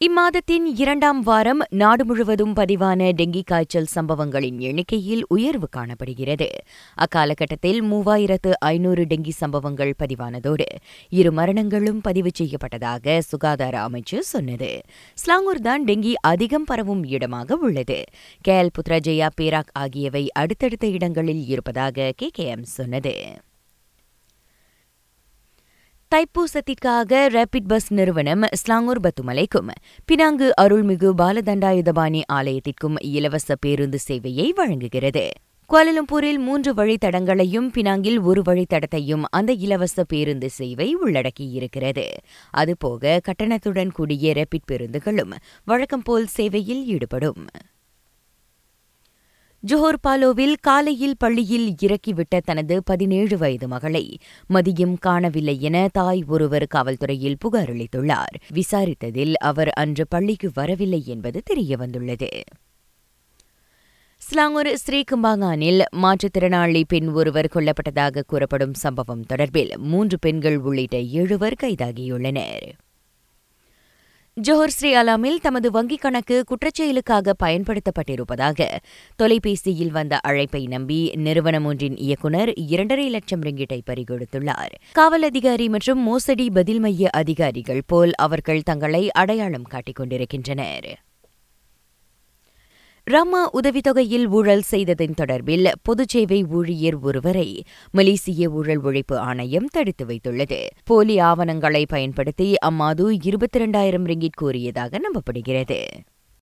இம்மாதத்தின் இரண்டாம் வாரம் நாடு முழுவதும் பதிவான டெங்கி காய்ச்சல் சம்பவங்களின் எண்ணிக்கையில் உயர்வு காணப்படுகிறது. அக்காலகட்டத்தில் மூவாயிரத்து ஐநூறு டெங்கி சம்பவங்கள் பதிவானதோடு இரு மரணங்களும் பதிவு செய்யப்பட்டதாக சுகாதார அமைச்சு சொன்னது. ஸ்லாங்கூர் தான் டெங்கி அதிகம் பரவும் இடமாக உள்ளது. கேல் புத்ரஜயா பேராக் ஆகியவை அடுத்தடுத்த இடங்களில் இருப்பதாக கேகேஎம் சொன்னது. தைப்பூசத்திற்காக ரேபிட் பஸ் நிறுவனம் ஸ்லாங்கூர் பத்துமலைக்கும் பினாங்கு அருள்மிகு பாலதண்டாயுதபாணி ஆலயத்திற்கும் இலவச பேருந்து சேவையை வழங்குகிறது. குவாலலம்பூரில் மூன்று வழித்தடங்களையும் பினாங்கில் ஒரு வழித்தடத்தையும் அந்த இலவச பேருந்து சேவை உள்ளடக்கியிருக்கிறது. அதுபோக கட்டணத்துடன் கூடிய ரேபிட் பேருந்துகளும் வழக்கம்போல் சேவையில் ஈடுபடும். ஜோஹர் பாலோவில் காலையில் பள்ளியில் இறக்கிவிட்ட தனது பதினேழு வயது மகளை மதியம் காணவில்லை என தாய் ஒருவர் காவல்துறையில் புகார் அளித்துள்ளார். விசாரித்ததில் அவர் அன்று பள்ளிக்கு வரவில்லை என்பது தெரியவந்துள்ளது. ஸ்லாங்கூர் ஸ்ரீகும்பாங்கானில் மாற்றுத்திறனாளி பெண் ஒருவர் கொல்லப்பட்டதாக கூறப்படும் சம்பவம் தொடர்பில் மூன்று பெண்கள் உள்ளிட்ட எழுவர் கைதாகியுள்ளனர். ஜோஹர் ஸ்ரீ அலாமில் தமது வங்கிக் கணக்கு குற்றச்செயலுக்காக பயன்படுத்தப்பட்டிருப்பதாக தொலைபேசியில் வந்த அழைப்பை நம்பி நிறுவனம் ஒன்றின் இயக்குநர் இரண்டரை லட்சம் ரிங்கிட்டை பறிகொடுத்துள்ளார். காவல் அதிகாரி மற்றும் மோசடி பதில் மைய அதிகாரிகள் போல் அவர்கள் தங்களை அடையாளம் காட்டிக் கொண்டிருக்கின்றனர். ரமா உதவித்தொகையில் ஊழல் செய்ததன் தொடர்பில் பொதுச்சேவை ஊழியர் ஒருவரை மலேசிய ஊழல் ஒழிப்பு ஆணையம் தடுத்து வைத்துள்ளது. போலி ஆவணங்களை பயன்படுத்தி அம்மாது இருபத்தி இரண்டாயிரம் ரிங்கிட் கோரியதாக நம்பப்படுகிறது.